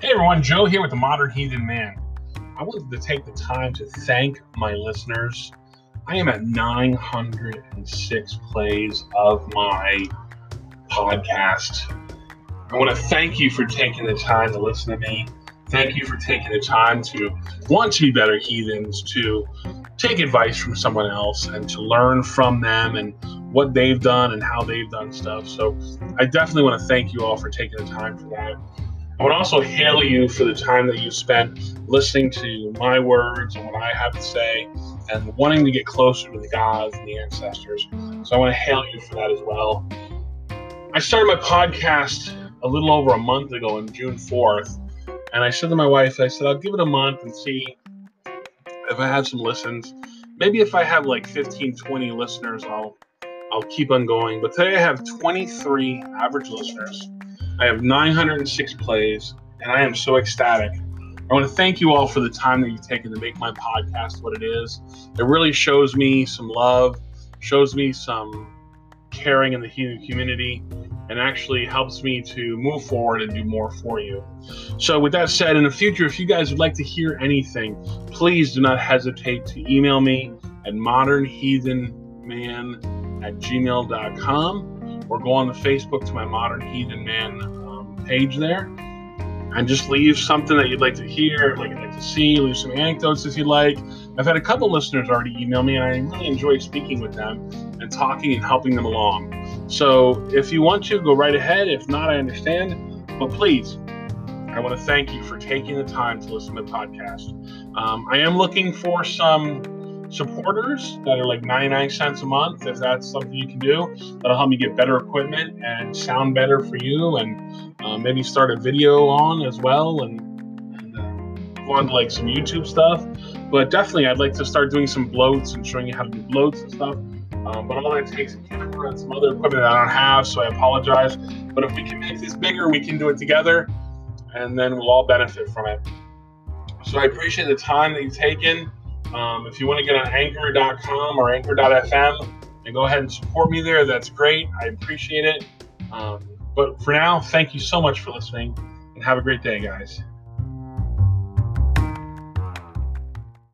Hey everyone, Joe here with the Modern Heathen Man. I wanted to take the time to thank my listeners. I am at 906 plays of my podcast. I want to thank you for taking the time to listen to me. Thank you for taking the time to want to be better heathens, to take advice from someone else, and to learn from them and what they've done and how they've done stuff. So I definitely want to thank you all for taking the time for that. I would also hail you for the time that you spent listening to my words and what I have to say and wanting to get closer to the gods and the ancestors. So I want to hail you for that as well. I started my podcast a little over a month ago on June 4th. And I said to my wife, I said, I'll give it a month and see if I have some listens. Maybe if I have like 15, 20 listeners, I'll I'll keep on going. But today I have 23 average listeners. I have 906 plays, and I am so ecstatic. I want to thank you all for the time that you've taken to make my podcast what it is. It really shows me some love, shows me some caring in the heathen community, and actually helps me to move forward and do more for you. So, with that said, in the future, if you guys would like to hear anything, please do not hesitate to email me at modernheathenman at gmail.com or go on the Facebook to my Modern Heathen Man um, page there and just leave something that you'd like to hear, like you'd like to see, leave some anecdotes if you'd like. I've had a couple listeners already email me, and I really enjoy speaking with them and talking and helping them along. So if you want to, go right ahead. If not, I understand. But please, I want to thank you for taking the time to listen to the podcast. Um, I am looking for some supporters that are like 99 cents a month if that's something you can do that'll help me get better equipment and sound better for you and uh, maybe start a video on as well and, and uh, go on to like some youtube stuff. But definitely i'd like to start doing some blóts and showing you how to do blóts and stuff. Um, but all that takes a camera and some other equipment that i don't have so i apologize. But if we can make this bigger we can do it together and then we'll all benefit from it. So i appreciate the time that you've taken um, if you want to get on anchor.com or anchor.fm and go ahead and support me there, that's great. I appreciate it. Um, but for now, thank you so much for listening and have a great day, guys.